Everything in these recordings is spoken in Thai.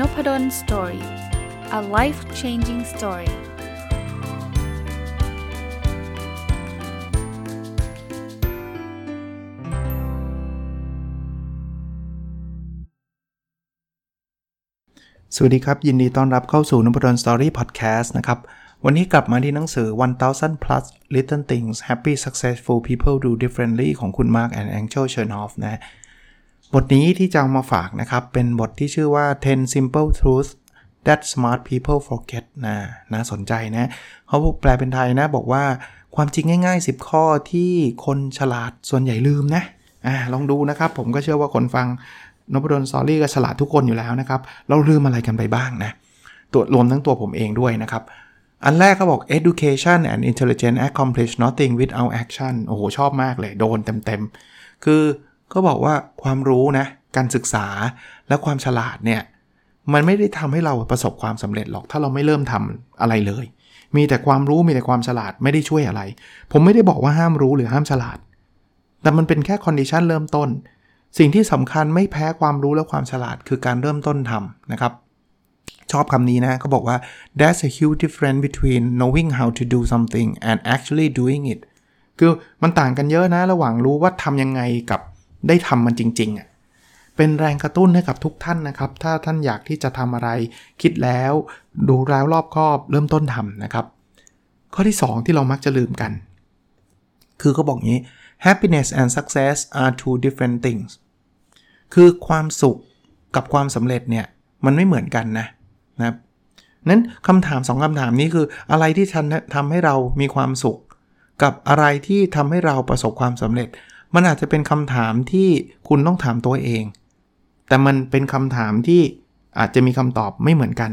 n o p ด d o story a life changing story สวัสดีครับ ยินดีต้อนรับเข้าสู่นพดล story podcast นะครับ วันนี้กลับมาที่หนังสือ 1000 plus little things happy successful people do differently ของคุณ Mark and Angel Chernoff นะ บทนี้ที่จะเอามาฝากนะครับ เป็นบทที่ชื่อว่า 10 simple truths that smart people forget นะน่าสนใจนะเขาแปลเป็นไทยนะบอกว่าความจริงง่าย ๆ 10 ข้อที่คนฉลาดส่วนใหญ่ลืมนะอ่าลองดูนะครับ ผมก็เชื่อว่าคนฟังนบดลสอรี่ก็ฉลาดทุกคนอยู่แล้วนะครับ เราลืมอะไรกันไปบ้างนะตัวรวมทั้งตัวผมเองด้วยนะครับ อันแรกเขาบอก education and intelligence accomplish nothing without action โอ้โห ชอบมากเลย โดนเต็มๆ คือ ก็บอกว่าความรู้นะการศึกษาและความฉลาดเนี่ยมันไม่ได้ทำให้เราประสบความสำเร็จหรอก ถ้าเราไม่เริ่มทำอะไรเลย มีแต่ความรู้มีแต่ความฉลาดไม่ได้ช่วยอะไร ผมไม่ได้บอกว่าห้ามรู้หรือห้ามฉลาด แต่มันเป็นแค่ condition เริ่มต้น สิ่งที่สำคัญไม่แพ้ความรู้และความฉลาดคือการเริ่มต้นทำนะครับ ชอบคำนี้นะเขาบอกว่า there's a huge difference between knowing how to do something and actually doing it คือมันต่างกันเยอะนะระหว่างรู้ว่าทำยังไงกับ ได้ทำมันจริงๆอะเป็นแรงกระตุ้นให้กับทุกท่านนะครับ ถ้าท่านอยากที่จะทำอะไร คิดแล้ว ดูแล้วรอบคอบเริ่มต้นทำนะครับ ข้อที่ 2 ที่เรามักจะลืมกัน คือเขาบอกงี้ happiness and success are two different things คือความสุขกับความสำเร็จเนี่ยมันไม่เหมือนกันนะนะนั้นคำถามสองคำถามนี้คืออะไรที่ทำให้เรามีความสุข กับอะไรที่ทำให้เราประสบความสำเร็จ มันอาจจะเป็นคำถามที่คุณต้องถามตัวเอง แต่มันเป็นคำถามที่อาจจะมีคำตอบไม่เหมือนกัน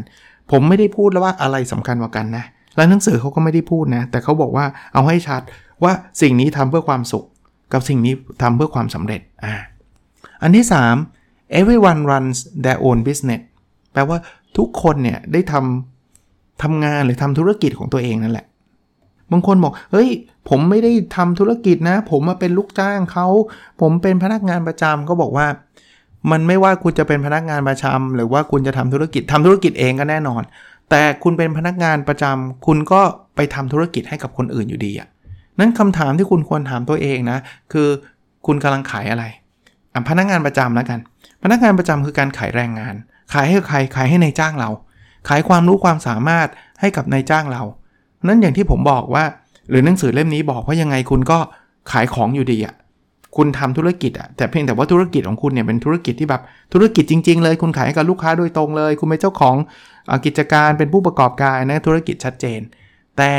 ผมไม่ได้พูดแล้วว่าอะไรสำคัญกว่ากันนะ และหนังสือเขาก็ไม่ได้พูดนะ แต่เขาบอกว่าเอาให้ชัดว่าสิ่งนี้ทำเพื่อความสุข กับสิ่งนี้ทำเพื่อความสำเร็จ อ่า อันที่ 3 everyone runs their own business แปลว่าทุกคนเนี่ยได้ทำทำงานหรือทำธุรกิจของตัวเองนั่นแหละ บางคนบอก เฮ้ย ผมไม่ได้ทำธุรกิจนะ ผมมาเป็นลูกจ้างเขา ผมเป็นพนักงานประจำก็บอกว่า มันไม่ว่าคุณจะเป็นพนักงานประจำหรือว่าคุณจะทำธุรกิจทำธุรกิจเองก็แน่นอน แต่คุณเป็นพนักงานประจำคุณก็ไปทำธุรกิจให้กับคนอื่นอยู่ดีอะนั้นคำถามที่คุณควรถามตัวเองนะ คือคุณกำลังขายอะไรพนักงานประจำแล้วกัน พนักงานประจำคือการขายแรงงาน ขายให้ใครขายให้ในายจ้างเรา ขายความรู้ความสามารถให้กับนายจ้างเรา นั้นอย่างที่ผมบอกว่า หรือหนังสือเล่มนี้บอกว่ายังไงคุณก็ขายของอยู่ดีอะ่ะคุณทำธุรกิจอะ่ะแต่เพียงแต่ว่าธุรกิจของคุณเนี่ยเป็นธุรกิจที่แบบธุรกิจจริง ๆ เลย คุณขายให้กับลูกค้าโดยตรงเลย คุณเป็นเจ้าของกิจการเป็นผู้ประกอบการนะธุรกิจชัดเจน แต่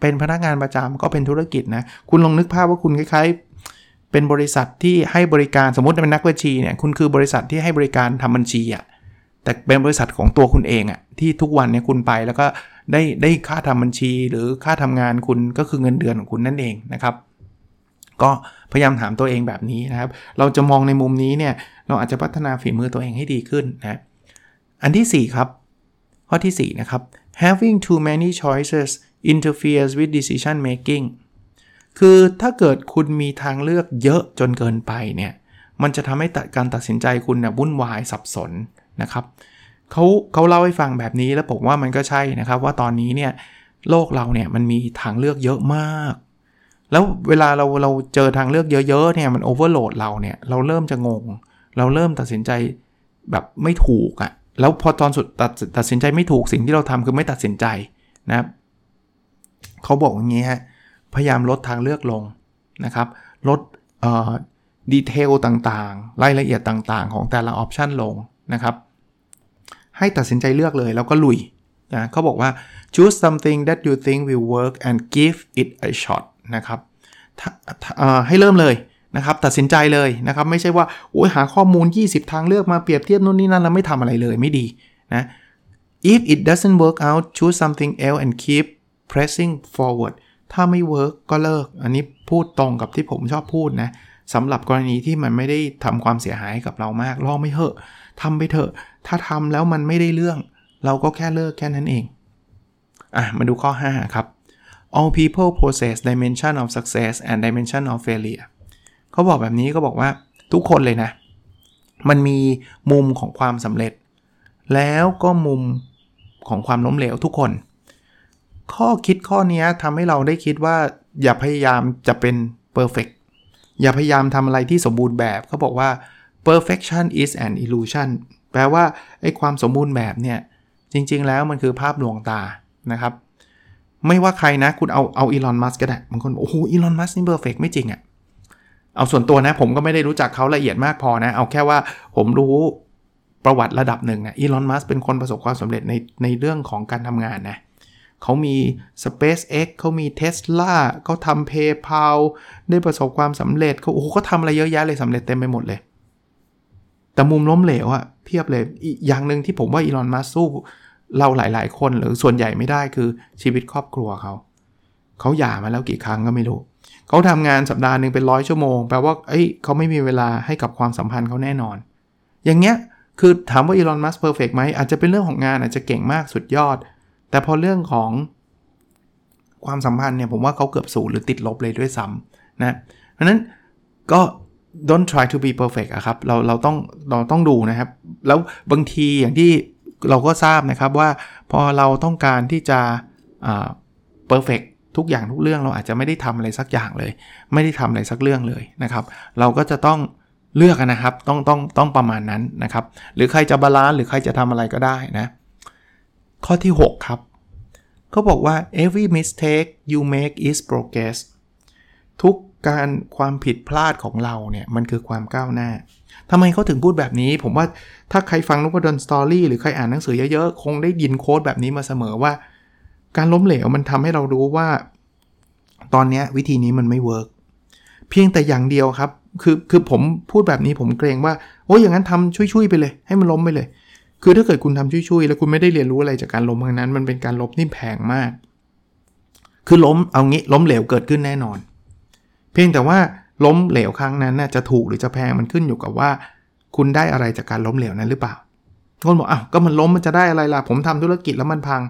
เป็นพนักงานประจำก็เป็นธุรกิจนะคุณลองนึกภาพว่าคุณคล้ายๆ เป็นบริษัทที่ให้บริการสมมติเป็นนักบัญชีเนี่ยคุณคือบริษัทที่ให้บริการทำบัญชีอะ่ะแต่เป็นบริษัทของตัวคุณเองอะที่ทุกวันเนี่ยคุณไปแล้วก็ ได้ได้ค่าทำบัญชีหรือค่าทำงานคุณก็คือเงินเดือนของคุณนั่นเองนะครับ ก็พยายามถามตัวเองแบบนี้นะครับ เราจะมองในมุมนี้เนี่ยเราอาจจะพัฒนาฝีมือตัวเองให้ดีขึ้นนะอันที่ 4 ครับ ข้อที่ 4 นะครับ having too many choices interferes with decision making คือถ้าเกิดคุณมีทางเลือกเยอะจนเกินไปเนี่ยมันจะทำให้การตัดสินใจคุณนะวุ่นวายสับสนนะครับ เขาเขาเล่าให้ฟังแบบนี้แล้วผมว่ามันก็ใช่นะครับ ว่าตอนนี้เนี่ยโลกเราเนี่ยมันมีทางเลือกเยอะมาก แล้วเวลาเราเราเจอทางเลือกเยอะๆเนี่ยมันโอเวอร์โหลดเราเนี่ยเราเริ่มจะงง เราเริ่มตัดสินใจแบบไม่ถูกอะ่ะแล้วพอตอนสุดตัดตัดสินใจไม่ถูกสิ่งที่เราทำคือไม่ตัดสินใจนะครับเขาบอกอย่างนี้ฮะพยายามลดทางเลือกลงนะครับ ลดดีเทลต่างๆ รายละเอียดต่างๆ ของแต่ละออปชันลงนะครับ ให้ตัดสินใจเลือกเลยแล้วก็ลุยนะเขาบอกว่า choose something that you think will work and give it a shot นะครับให้เริ่มเลยนะครับตัดสินใจเลยนะครับไม่ใช่ว่าโอ้ยหาข้อมูล 20 ทางเลือกมาเปรียบเทียบนู่นนี่นั่นแล้วไม่ทำอะไรเลยไม่ดีนะ if it doesn't work out choose something else and keep pressing forward ถ้าไม่เวิร์กก็เลิก อันนี้พูดตรงกับที่ผมชอบพูดนะ สำหรับกรณีที่มันไม่ได้ทำความเสียหายกับเรามากลองไม่เถอะทำไปเถอะ ถ้าทำแล้วมันไม่ได้เรื่อง เราก็แค่เลิกแค่นั้นเอง อะ มาดูข้อ 5 ครับ all people possess dimension of success and dimension of failure เขาบอกแบบนี้ก็บอกว่าทุกคนเลยนะ มันมีมุมของความสำเร็จ แล้วก็มุมของความล้มเหลวทุกคน ข้อคิดข้อนี้ทำให้เราได้คิดว่าอย่าพยายามจะเป็น perfect อย่าพยายามทำอะไรที่สมบูรณ์แบบเขาบอกว่า perfection is an illusion แปลว่าไอ้ความสมบูรณ์แบบเนี่ย จริงๆแล้วมันคือภาพลวงตานะครับ ไม่ว่าใครนะคุณเอาเอาอีลอนมัสก็ได้บางคนโอ้โหอีลอนมัสนี่เพอร์เฟกไม่จริงอะ่ะเอาส่วนตัวนะผมก็ไม่ได้รู้จักเขาละเอียดมากพอนะ เอาแค่ว่าผมรู้ประวัติระดับหนึ่งนะอีลอนมัสเป็นคนประสบความสำเร็จในในเรื่องของการทำงานนะ เขามี SpaceX เขามี Tesla เขาทำ PayPal ได้ประสบความสำเร็จเขาโอ้โหเขาทำอะไรเยอะแยะเลยสำเร็จเต็มไปหมดเลย แต่มุมล้มเหลวอะเพียบเลยอีกอย่างหนึ่งที่ผมว่าอีลอนมัสสู้เราหลาย ๆ คนหรือส่วนใหญ่ไม่ได้คือชีวิตครอบครัวเขา เขาหย่ามาแล้วกี่ครั้งก็ไม่รู้ เขาทำงานสัปดาห์หนึ่งเป็นร้อยชั่วโมง แปลว่าเอ้ยเขาไม่มีเวลาให้กับความสัมพันธ์เขาแน่นอน อย่างเงี้ยคือถามว่าอีลอนมัส perfect ไหมอาจจะเป็นเรื่องของงานอาจจะเก่งมากสุดยอด แต่พอเรื่องของความสัมพันธ์เนี่ยผมว่าเขาเกือบศูนย์หรือติดลบเลยด้วยซ้ำนะเพราะนั้นก็ don't try to be perfect อะครับ เราเราต้องเราต้องดูนะครับ แล้วบางทีอย่างที่เราก็ทราบนะครับว่าพอเราต้องการที่จะ perfect ทุกอย่างทุกเรื่องเราอาจจะไม่ได้ทำอะไรสักอย่างเลย ไม่ได้ทำอะไรสักเรื่องเลยนะครับ เราก็จะต้องเลือกนะครับต้องต้องต้องประมาณนั้นนะครับ หรือใครจะ balance หรือใครจะทำอะไรก็ได้นะ ข้อที่ 6 ครับเขาบอกว่า every mistake you make is progress ทุกการความผิดพลาดของเราเนี่ย มันคือความก้าวหน้าทำไมเขาถึงพูดแบบนี้ ผมว่าถ้าใครฟังนภดล Story หรือใครอ่านหนังสือเยอะๆ คงได้ยิน quote แบบนี้มาเสมอว่า การล้มเหลวมันทำให้เรารู้ว่า ตอนนี้วิธีนี้มันไม่ work เพียงแต่อย่างเดียวครับ คือคือผมพูดแบบนี้ผมเกรงว่า โอ้ยอย่างนั้นทำชุ่ยๆไปเลย ให้มันล้มไปเลย คือถ้าเกิดคุณทำช่วยๆ แล้วคุณไม่ได้เรียนรู้อะไรจากการล้มครั้งนั้น มันเป็นการล้มที่แพงมาก คือล้มเอางี้ล้มเหลวเกิดขึ้นแน่นอน เพียงแต่ว่าล้มเหลวครั้งนั้นน่ะจะถูกหรือจะแพงมันขึ้นอยู่กับว่า คุณได้อะไรจากการล้มเหลวนั้นหรือเปล่าคนบอกอ้าวก็มันล้มมันจะได้อะไรล่ะ ผมทำธุรกิจแล้วมันพัง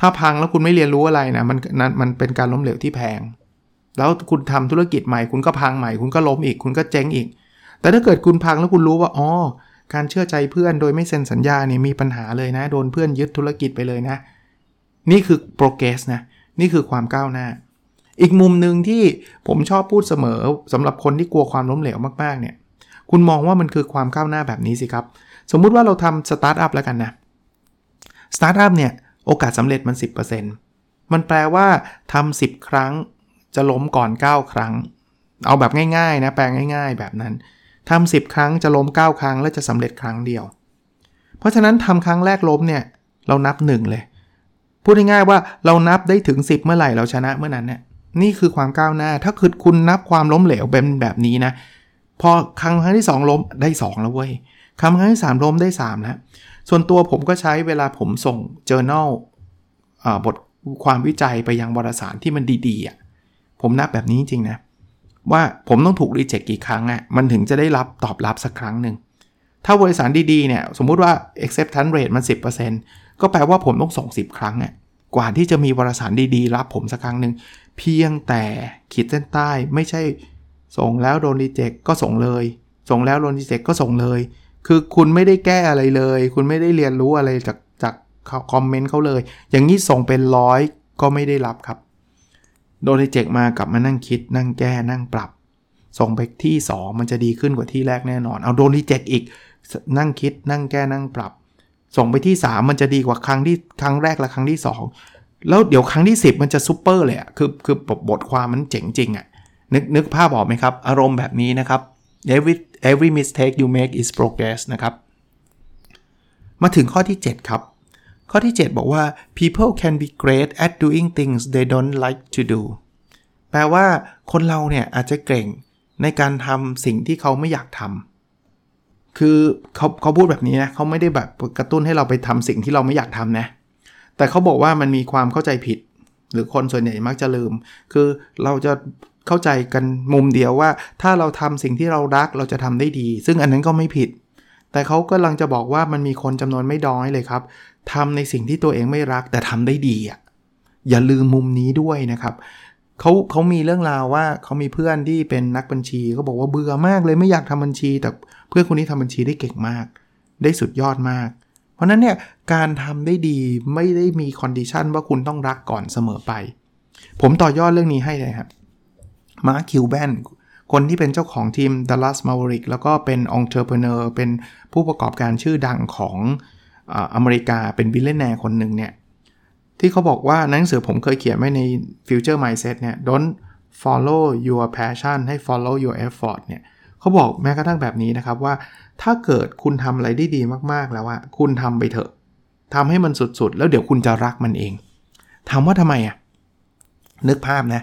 ถ้าพังแล้วคุณไม่เรียนรู้อะไรนะมันนั้นมันเป็นการล้มเหลวที่แพง แล้วคุณทำธุรกิจใหม่ คุณก็พังใหม่ คุณก็ล้มอีก คุณก็เจ๊งอีก แต่ถ้าเกิดคุณพังแล้วคุณรู้ว่าอ๋อ การเชื่อใจเพื่อนโดยไม่เซ็นสัญญาเนี่ยมีปัญหาเลยนะ โดนเพื่อนยึดธุรกิจไปเลยนะ นี่คือ progress นะ นี่คือความก้าวหน้า อีกมุมหนึ่งที่ผมชอบพูดเสมอสำหรับคนที่กลัวความล้มเหลวมากๆเนี่ย คุณมองว่ามันคือความก้าวหน้าแบบนี้สิครับ สมมุติว่าเราทำสตาร์ทอัพแล้วกันนะ สตาร์ทอัพเนี่ยโอกาสสำเร็จมัน 10%มันแปลว่าทำ10 ครั้งจะล้มก่อน 9 ครั้ง เอาแบบง่ายๆนะแปลง่าย ๆ แบบนั้น ทำ10 ครั้งจะล้ม 9 ครั้ง และจะสำเร็จครั้งเดียว เพราะฉะนั้นทำครั้งแรกล้มเนี่ยเรานับ 1 เลย พูดง่ายๆว่าเรานับได้ถึง 10 เมื่อไหร่เราชนะเมื่อนั้นเนี่ยนี่คือความก้าวหน้า ถ้าคือคุณนับความล้มเหลวเป็นแบบนี้นะ พอครั้งครั้งที่ 2 ล้มได้ 2 แล้วเว้ย ครั้งครั้งที่ 3 ล้มได้3แล้ว ส่วนตัวผมก็ใช้เวลาผมส่ง journal บทความวิจัยไปยังวารสารที่มันดีๆอะผมนับแบบนี้จริงนะ ว่าผมต้องถูกรีเจ็คกี่ครั้งอะมันถึงจะได้รับตอบรับสักครั้งหนึ่ง ถ้าบริษัทดีๆเนี่ยสมมุติว่า acceptance rate มัน 10%ก็แปลว่าผมต้องส่ง 10 ครั้งอะกว่าที่จะมีวารสารดีๆ รับผมสักครั้งหนึ่งเพียงแต่ขีดเส้นใต้ไม่ใช่ส่งแล้วโดนรีเจ็คก็ส่งเลย ส่งแล้วโดนรีเจ็คก็ส่งเลย คือคุณไม่ได้แก้อะไรเลย คุณไม่ได้เรียนรู้อะไรจากจากคอมเมนต์เขาเลย อย่างนี้ส่งเป็นร้อยก็ไม่ได้รับครับ โดนรีเจ็คมากลับมานั่งคิด นั่งแก้นั่งปรับ ส่งไปที่ 2 มันจะดีขึ้นกว่าที่แรกแน่นอน เอาโดนรีเจ็คอีกนั่งคิด นั่งแก้นั่งปรับ ส่งไปที่ 3 มันจะดีกว่าครั้งที่ครั้งแรกและครั้งที่ 2 แล้วเดี๋ยวครั้งที่ 10 มันจะซูเปอร์เลยอะคือคือบทความมันเจ๋งจริงอะนึกนึกภาพออกไหมครับ อารมณ์แบบนี้นะครับ every every mistake you make is progress นะครับ มาถึงข้อที่ 7 ครับ ข้อที่ 7 บอกว่า people can be great at doing things they don't like to do แปลว่าคนเราเนี่ยอาจจะเก่งในการทำสิ่งที่เขาไม่อยากทำ คือเขาเขาพูดแบบนี้นะเขาไม่ได้แบบกระตุ้นให้เราไปทำสิ่งที่เราไม่อยากทำนะ แต่เขาบอกว่ามันมีความเข้าใจผิด หรือคนส่วนใหญ่มักจะลืม คือเราจะเข้าใจกันมุมเดียวว่า ถ้าเราทำสิ่งที่เรารักเราจะทำได้ดี ซึ่งอันนั้นก็ไม่ผิด แต่เขากำลังจะบอกว่ามันมีคนจำนวนไม่น้อยเลยครับ ทำในสิ่งที่ตัวเองไม่รักแต่ทำได้ดีอะอย่าลืมมุมนี้ด้วยนะครับเขาเขามีเรื่องราวว่าเขามีเพื่อนที่เป็นนักบัญชีเขาบอกว่าเบื่อมากเลยไม่อยากทำบัญชี แต่เพื่อนคนนี้ทำบัญชีได้เก่งมาก ได้สุดยอดมาก เพราะนั้นเนี่ยการทำได้ดีไม่ได้มี condition ว่าคุณต้องรักก่อนเสมอไป ผมต่อยอดเรื่องนี้ให้เลยครับ Mark Cuban คนที่เป็นเจ้าของทีม Dallas Maverick แล้วก็เป็น entrepreneur เป็นผู้ประกอบการชื่อดังของ อเมริกาเป็น billionaire คนหนึ่งเนี่ย ที่เขาบอกว่าหนังสือผมเคยเขียนไว้ใน Future Mindset เนี่ย don't follow your passion ให้ follow your effort เนี่ยเขาบอกแม้กระทั่งแบบนี้นะครับว่าถ้าเกิดคุณทำอะไรได้ดีมากๆแล้วอะคุณทำไปเถอะทำให้มันสุดๆ แล้วเดี๋ยวคุณจะรักมันเองถามว่าทำไมอะนึกภาพนะ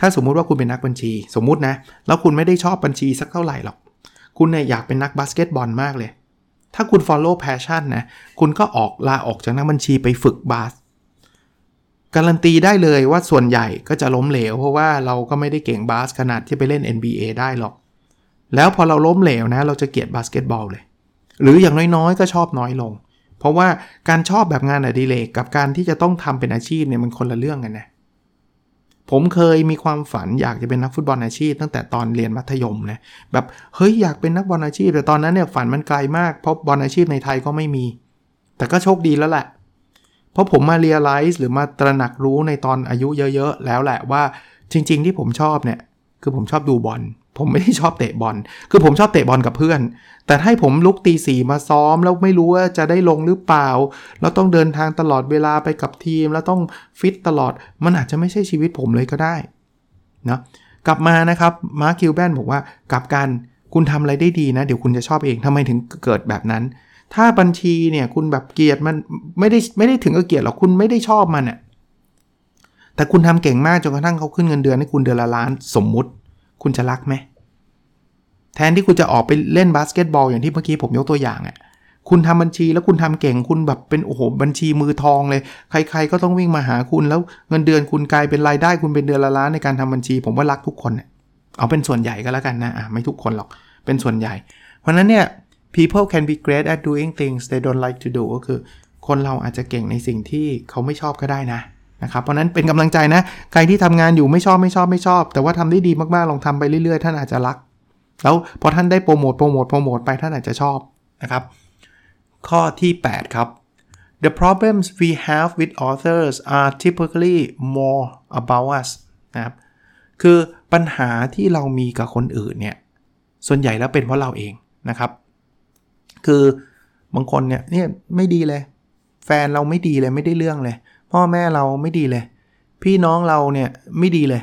ถ้าสมมุติว่าคุณเป็นนักบัญชี สมมุตินะ แล้วคุณไม่ได้ชอบบัญชีสักเท่าไหร่หรอก คุณเนี่ยอยากเป็นนักบาสเกตบอลมากเลย ถ้าคุณ follow passion นะ คุณก็ออกลาออกจากนักบัญชีไปฝึกบาสการันตีได้เลยว่าส่วนใหญ่ก็จะล้มเหลว เพราะว่าเราก็ไม่ได้เก่งบาสขนาดที่ไปเล่น NBA ได้หรอก แล้วพอเราล้มเหลวนะ เราจะเกลียดบาสเกตบอลเลย หรืออย่างน้อยๆ ก็ชอบน้อยลง เพราะว่าการชอบแบบงานอดิเรกกับการที่จะต้องทำเป็นอาชีพเนี่ยมันคนละเรื่องกันนะ ผมเคยมีความฝันอยากจะเป็นนักฟุตบอลอาชีพ ตั้งแต่ตอนเรียนมัธยมนะแบบเฮ้ยอยากเป็นนักบอลอาชีพ แต่ตอนนั้นเนี่ยฝันมันไกลมากเพราะบอลอาชีพในไทยก็ไม่มี แต่ก็โชคดีแล้วแหละ เพราะผมมาเรียลไลซ์หรือมาตระหนักรู้ในตอนอายุเยอะ ๆ แล้วแหละว่าจริง ๆ ที่ผมชอบเนี่ยคือผมชอบดูบอล ผมไม่ได้ชอบเตะบอล คือผมชอบเตะบอลกับเพื่อน แต่ให้ผมลุกตีสี่มาซ้อม แล้วไม่รู้ว่าจะได้ลงหรือเปล่า แล้วต้องเดินทางตลอดเวลาไปกับทีม แล้วต้องฟิตตลอด มันอาจจะไม่ใช่ชีวิตผมเลยก็ได้นะกลับมานะครับ มาร์คิวแบนบอกว่ากลับกันคุณทำอะไรได้ดีนะ เดี๋ยวคุณจะชอบเองทำไมถึงเกิดแบบนั้น ถ้าบัญชีเนี่ยคุณแบบเกลียดมันไม่ได้ไม่ได้ถึงกับเกลียดหรอกคุณไม่ได้ชอบมันอะแต่คุณทำเก่งมากจนกระทั่งเขาขึ้นเงินเดือนให้คุณเดือนละล้านสมมุติ คุณจะรักไหม แทนที่คุณจะออกไปเล่นบาสเกตบอลอย่างที่เมื่อกี้ผมยกตัวอย่างอะ่ะคุณทำบัญชีแล้วคุณทำเก่งคุณแบบเป็นโอ้โหบัญชีมือทองเลย ใคร ๆ ก็ต้องวิ่งมาหาคุณแล้วเงินเดือนคุณกลายเป็นรายได้คุณเป็นเดือนละล้านในการทำบัญชี ผมว่ารักทุกคนเอาเป็นส่วนใหญ่ก็แล้วกันนะอะไม่ทุกคนหรอกเป็นส่วนใหญ่ เพราะนั้นเนี่ย people can be great at doing things they don't like to do ก็คือ คนเราอาจจะเก่งในสิ่งที่เขาไม่ชอบก็ได้นะ นะครับเพราะนั้นเป็นกำลังใจนะ ใครที่ทำงานอยู่ไม่ชอบไม่ชอบไม่ชอบ แต่ว่าทำได้ดีมากๆลองทำไปเรื่อยๆ ท่านอาจจะรัก แล้วพอท่านได้โปรโมทโปรโมทโปรโมทไปท่านอาจจะชอบนะครับ ข้อที่ 8 ครับ The problems we have with authors are typically more about us นะครับคือปัญหาที่เรามีกับคนอื่นเนี่ยส่วนใหญ่แล้วเป็นเพราะเราเองนะครับ คือบางคนเนี่ยเนี่ยไม่ดีเลย แฟนเราไม่ดีเลยไม่ได้เรื่องเลย พ่อแม่เราไม่ดีเลย พี่น้องเราเนี่ยไม่ดีเลย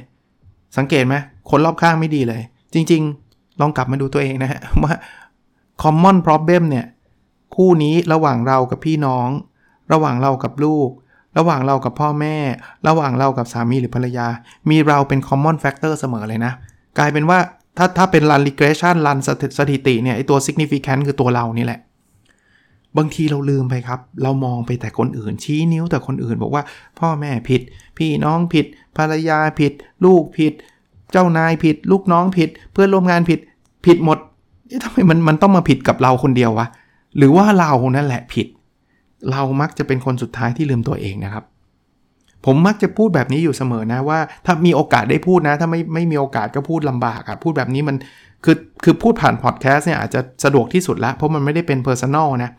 สังเกตไหมคนรอบข้างไม่ดีเลย จริง ๆ ลองกลับมาดูตัวเองนะฮะว่า common problem เนี่ยคู่นี้ระหว่างเรากับพี่น้อง ระหว่างเรากับลูก ระหว่างเรากับพ่อแม่ ระหว่างเรากับสามีหรือภรรยา มีเราเป็น common factor เสมอเลยนะ กลายเป็นว่าถ้าถ้าเป็น run regression run สถิติเนี่ยไอตัว significant คือตัวเรานี่แหละ บางทีเราลืมไปครับ เรามองไปแต่คนอื่น ชี้นิ้วแต่คนอื่นบอกว่า พ่อแม่ผิด พี่น้องผิด ภรรยาผิด ลูกผิด เจ้านายผิด ลูกน้องผิด เพื่อนร่วมงานผิดผิดหมดทำไมมันมันต้องมาผิดกับเราคนเดียววะหรือว่าเรานั่นแหละผิด เรามักจะเป็นคนสุดท้ายที่ลืมตัวเองนะครับ ผมมักจะพูดแบบนี้อยู่เสมอนะว่า ถ้ามีโอกาสได้พูดนะ ถ้าไม่ไม่มีโอกาสก็พูดลำบากอะพูดแบบนี้มันคือคือพูดผ่านพอดแคสต์เนี่ยอาจจะสะดวกที่สุดละเพราะมันไม่ได้เป็น personal นะ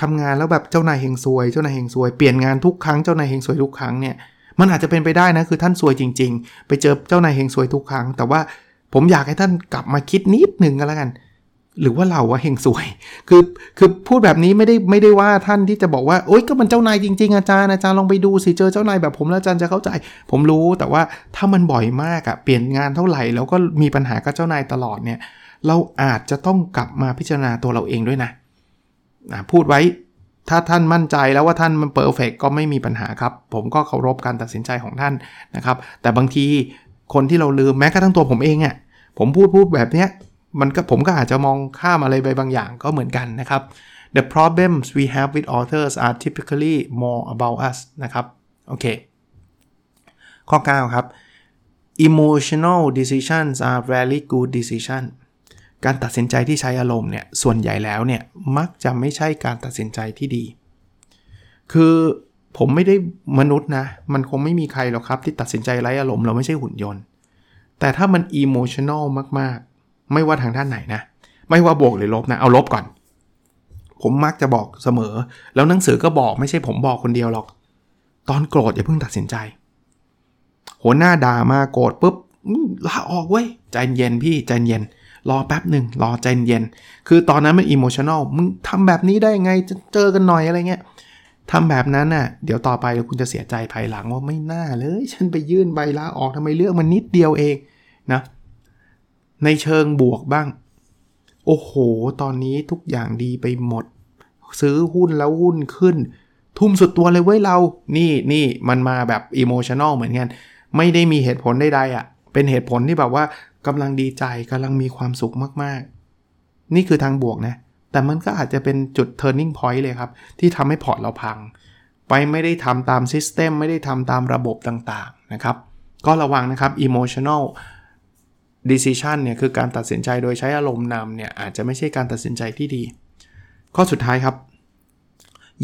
ทำงานแล้วแบบเจ้านายเฮงซวยเจ้านายเฮงซวยเปลี่ยนงานทุกครั้งเจ้านายเฮงซวยทุกครั้งเนี่ยมันอาจจะเป็นไปได้นะคือท่านซวยจริง ๆ ไปเจอเจ้านายเฮงซวยทุกครั้ง แต่ว่าผมอยากให้ท่านกลับมาคิดนิดหนึ่งก็แล้วกัน หรือว่าเราวะเฮงซวย คือคือพูดแบบนี้ไม่ได้ไม่ได้ว่าท่านที่จะบอกว่าโอ๊ยก็มันเจ้านายจริง ๆ อาจารย์อาจารย์ลองไปดูสิเจอเจ้านายแบบผมแล้วอาจารย์จะเข้าใจ ผมรู้แต่ว่าถ้ามันบ่อยมากอะเปลี่ยนงานเท่าไหร่แล้วก็มีปัญหากับเจ้านายตลอดเนี่ยเราอาจจะต้องกลับมาพิจารณาตัวเราเองด้วยนะ พูดไว้ถ้าท่านมั่นใจแล้วว่าท่านมันเปอร์เฟกก็ไม่มีปัญหาครับ ผมก็เคารพการตัดสินใจของท่านนะครับ แต่บางทีคนที่เราลืมแม้กระทั่งตัวผมเองอะ่ะผมพูดพูดแบบเนี้ยมันก็ผมก็อาจจะมองข้ามอะไรไปบางอย่างก็เหมือนกันนะครับ The problems we have with authors are typically more about us นะครับ โอเค ข้อ 9 ครับ emotional decisions are very good decisions การตัดสินใจที่ใช้อารมณ์เนี่ยส่วนใหญ่แล้วเนี่ยมักจะไม่ใช่การตัดสินใจที่ดี คือผมไม่ได้มนุษย์นะ มันคงไม่มีใครหรอกครับ ที่ตัดสินใจไร้อารมณ์เราไม่ใช่หุ่นยนต์ แต่ถ้ามัน emotional มากๆ ไม่ว่าทางด้านไหนนะ ไม่ว่าบวกหรือลบนะ เอาลบก่อน ผมมักจะบอกเสมอ แล้วหนังสือก็บอกไม่ใช่ผมบอกคนเดียวหรอก ตอนโกรธอย่าเพิ่งตัดสินใจ หัวหน้าด่ามาโกรธปุ๊บลาออกเว้ยใจเย็นพี่ใจเย็น รอแป๊บหนึ่งรอใจเย็น คือตอนนั้นมัน emotional มึงทำแบบนี้ได้ไงจะเจอกันหน่อยอะไรเงี้ยทำแบบนั้นน่ะเดี๋ยวต่อไปคุณจะเสียใจภายหลังว่าไม่น่าเลย ฉันไปยื่นใบลาออกทำไมเรื่องมันนิดเดียวเองนะในเชิงบวกบ้าง โอ้โห ตอนนี้ทุกอย่างดีไปหมด ซื้อหุ้นแล้วหุ้นขึ้น ทุ่มสุดตัวเลยเว้ยเรา นี่นี่มันมาแบบอิโมชันอลเหมือนกัน ไม่ได้มีเหตุผลใดๆอะ่ะ เป็นเหตุผลที่แบบว่ากำลังดีใจกำลังมีความสุขมากๆ นี่คือทางบวกนะ แต่มันก็อาจจะเป็นจุด turning point เลยครับ ที่ทำให้พอร์ตเราพัง ไปไม่ได้ทำตาม system ไม่ได้ทำตามระบบต่างๆนะครับ ก็ระวังนะครับ emotional decision เนี่ยคือการตัดสินใจโดยใช้อารมณ์นำเนี่ยอาจจะไม่ใช่การตัดสินใจที่ดี ข้อสุดท้ายครับ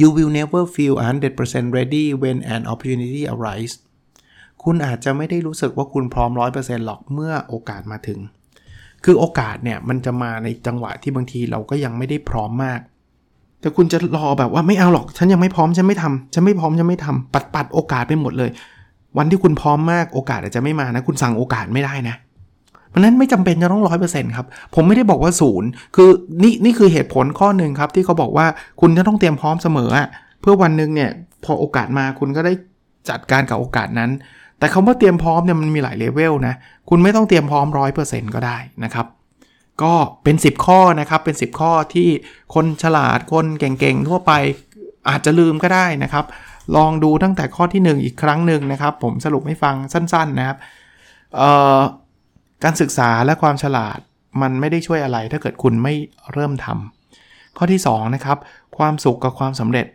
you will never feel 100% ready when an opportunity arises คุณอาจจะไม่ได้รู้สึกว่าคุณพร้อม 100%หรอกเมื่อโอกาสมาถึง คือโอกาสเนี่ยมันจะมาในจังหวะที่บางทีเราก็ยังไม่ได้พร้อมมาก แต่คุณจะรอแบบว่าไม่เอาหรอก ฉันยังไม่พร้อมฉันไม่ทำฉันไม่พร้อมฉันไม่ทำปัดปัดโอกาสไปหมดเลย วันที่คุณพร้อมมากโอกาสอาจจะไม่มานะ คุณสั่งโอกาสไม่ได้นะเพราะนั้นไม่จำเป็นจะต้องร้อยเปอร์เซ็นต์ครับ ผมไม่ได้บอกว่าศูนย์คือนี่นี่คือเหตุผลข้อหนึ่งครับ ที่เขาบอกว่าคุณจะต้องเตรียมพร้อมเสมอเพื่อวันหนึ่งเนี่ยพอโอกาสมาคุณก็ได้จัดการกับโอกาสนั้น แต่คาว่าเตรียมพร้อมเนี่ยมันมีหลายเลเวลนะ คุณไม่ต้องเตรียมพร้อมร้อยเปอร์เซ็นต์ก็ได้นะครับ ก็เป็น 10 ข้อนะครับ เป็น 10 ข้อที่คนฉลาด คนเก่งๆ ทั่วไปอาจจะลืมก็ได้นะครับ ลองดูตั้งแต่ข้อที่ 1 อีกครั้งหนึ่งนะครับ ผมสรุปให้ฟังสั้น ๆนะครับการศึกษาและความฉลาดมันไม่ได้ช่วยอะไร ถ้าเกิดคุณไม่เริ่มทำข้อที่2นะครับ ความสุขกับความสำเร็จ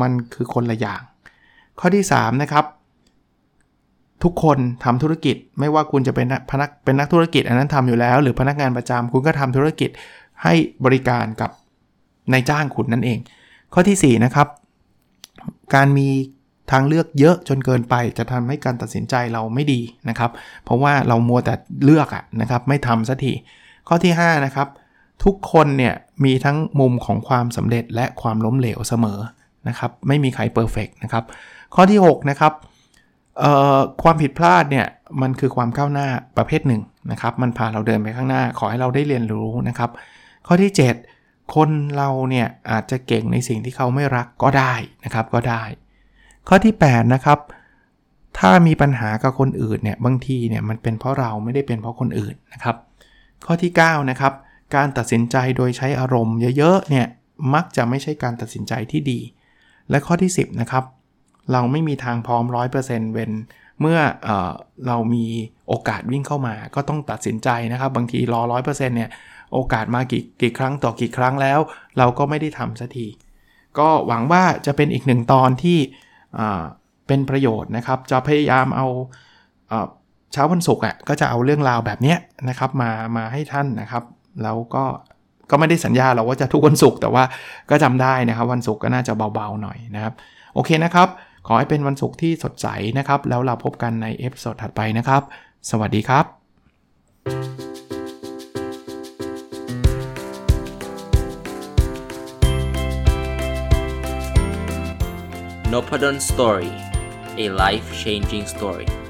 มันคือคนละอย่าง ข้อที่3นะครับ ทุกคนทำธุรกิจ ไม่ว่าคุณจะเป็นพนักเป็นนักธุรกิจ อันนั้นทำอยู่แล้ว หรือพนักงานประจำคุณก็ทำธุรกิจให้บริการกับนายจ้างคุณนั่นเอง ข้อที่4นะครับการมีทางเลือกเยอะจนเกินไปจะทำให้การตัดสินใจเราไม่ดีนะครับ เพราะว่าเรามัวแต่เลือกอะนะครับไม่ทำสักทีข้อที่5นะครับทุกคนเนี่ยมีทั้งมุมของความสำเร็จและความล้มเหลวเสมอนะครับไม่มีใครเพอร์เฟกนะครับข้อที่6นะครับ ความผิดพลาดเนี่ยมันคือความก้าวหน้าประเภทหนึ่งนะครับ มันพาเราเดินไปข้างหน้า ขอให้เราได้เรียนรู้นะครับ ข้อที่ 7 คนเราเนี่ยอาจจะเก่งในสิ่งที่เขาไม่รักก็ได้นะครับก็ได้ ข้อที่ 8 นะครับ ถ้ามีปัญหากับคนอื่นเนี่ยบางทีเนี่ยมันเป็นเพราะเราไม่ได้เป็นเพราะคนอื่นนะครับ ข้อที่ 9 นะครับ การตัดสินใจโดยใช้อารมณ์เยอะๆเนี่ยมักจะไม่ใช่การตัดสินใจที่ดี และข้อที่ 10 นะครับ เราไม่มีทางพร้อม 100%เว้นเมื่อเอเรามีโอกาสวิ่งเข้ามาก็ต้องตัดสินใจนะครับ บางทีรอ 100%เนี่ยโอกาสมากี่กี่ครั้งต่อกี่ครั้งแล้ว เราก็ไม่ได้ทำสักที ก็หวังว่าจะเป็นอีกหนึ่งตอนที่เป็นประโยชน์นะครับ จะพยายามเอาเช้าวันศุกร์อะก็จะเอาเรื่องราวแบบนี้นะครับมามาให้ท่านนะครับ แล้วก็ก็ไม่ได้สัญญาเราว่าจะทุกวันศุกร์แต่ว่าก็จำได้นะครับ วันศุกร์ก็น่าจะเบาๆหน่อยนะครับ โอเคนะครับ ขอให้เป็นวันศุกร์ที่สดใสนะครับ แล้วเราพบกันใน episode ถัดไปนะครับ สวัสดีครับ n o p a d o n Story a life changing story